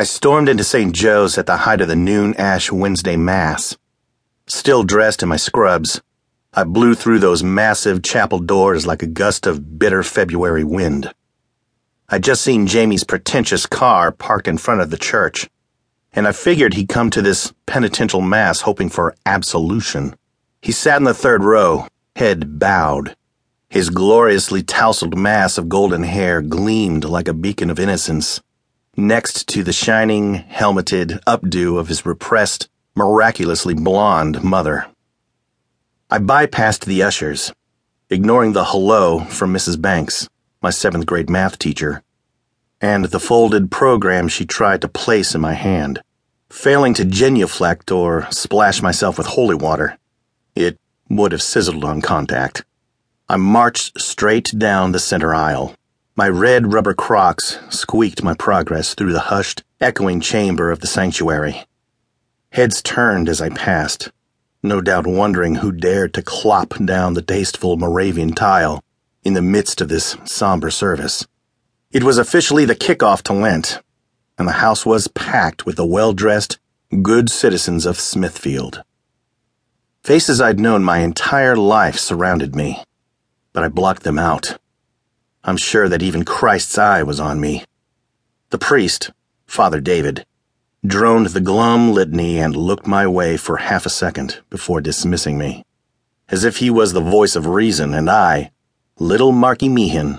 I stormed into St. Joe's at the height of the noon Ash Wednesday Mass. Still dressed in my scrubs, I blew through those massive chapel doors like a gust of bitter February wind. I'd just seen Jamie's pretentious car parked in front of the church, and I figured he'd come to this penitential Mass hoping for absolution. He sat in the third row, head bowed. His gloriously tousled mass of golden hair gleamed like a beacon of innocence next to the shining, helmeted updo of his repressed, miraculously blonde mother. I bypassed the ushers, ignoring the hello from Mrs. Banks, my seventh grade math teacher, and the folded program she tried to place in my hand, failing to genuflect or splash myself with holy water. It would have sizzled on contact. I marched straight down the center aisle. My red rubber crocs squeaked my progress through the hushed, echoing chamber of the sanctuary. Heads turned as I passed, no doubt wondering who dared to clop down the tasteful Moravian tile in the midst of this somber service. It was officially the kickoff to Lent, and the house was packed with the well dressed, good citizens of Smithfield. Faces I'd known my entire life surrounded me, but I blocked them out. I'm sure that even Christ's eye was on me. The priest, Father David, droned the glum litany and looked my way for half a second before dismissing me, as if he was the voice of reason and I, little Marky Meehan,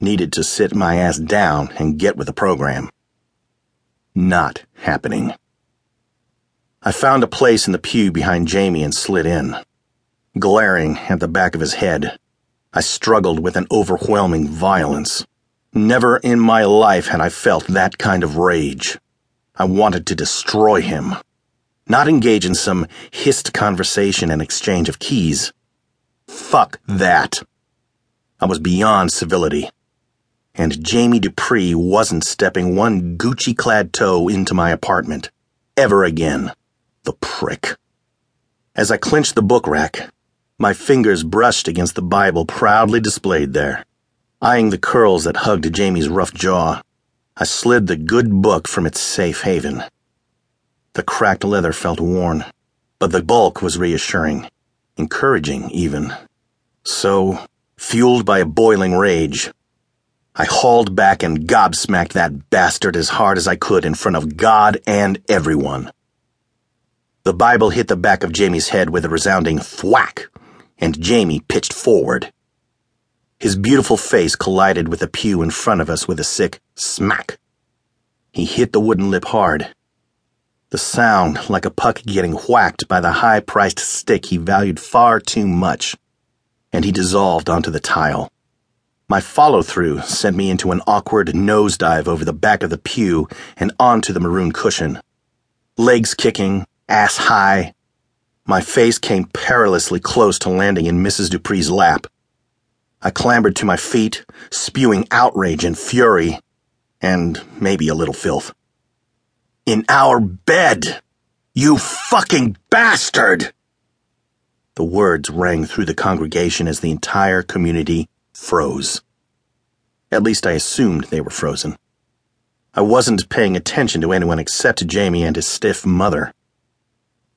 needed to sit my ass down and get with the program. Not happening. I found a place in the pew behind Jamie and slid in, glaring at the back of his head I struggled with an overwhelming violence. Never in my life had I felt that kind of rage. I wanted to destroy him, not engage in some hissed conversation and exchange of keys. Fuck that. I was beyond civility. And Jamie Dupree wasn't stepping one Gucci clad toe into my apartment. Ever again. The prick. As I clenched the book rack, my fingers brushed against the Bible proudly displayed there. Eyeing the curls that hugged Jamie's rough jaw, I slid the good book from its safe haven. The cracked leather felt worn, but the bulk was reassuring, encouraging even. So, fueled by a boiling rage, I hauled back and gobsmacked that bastard as hard as I could in front of God and everyone. The Bible hit the back of Jamie's head with a resounding thwack and Jamie pitched forward. His beautiful face collided with the pew in front of us with a sick smack. He hit the wooden lip hard. The sound like a puck getting whacked by the high priced stick he valued far too much, and he dissolved onto the tile. My follow through sent me into an awkward nosedive over the back of the pew and onto the maroon cushion. Legs kicking, ass high, my face came perilously close to landing in Mrs. Dupree's lap. I clambered to my feet, spewing outrage and fury, and maybe a little filth. In our bed! You fucking bastard! The words rang through the congregation as the entire community froze. At least I assumed they were frozen. I wasn't paying attention to anyone except Jamie and his stiff mother.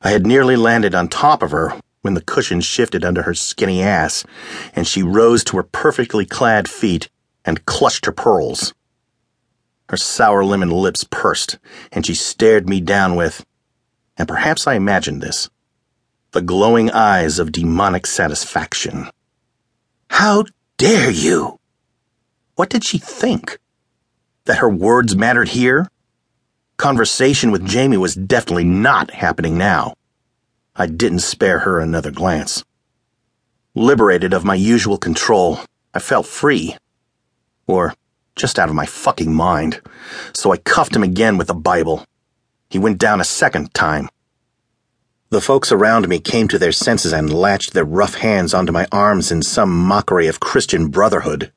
I had nearly landed on top of her when the cushion shifted under her skinny ass, and she rose to her perfectly clad feet and clutched her pearls. Her sour lemon lips pursed, and she stared me down with, and perhaps I imagined this, the glowing eyes of demonic satisfaction. How dare you? What did she think? That her words mattered here? Conversation with Jamie was definitely not happening now. I didn't spare her another glance. Liberated of my usual control, I felt free. Or just out of my fucking mind. So I cuffed him again with the Bible. He went down a second time. The folks around me came to their senses and latched their rough hands onto my arms in some mockery of Christian brotherhood.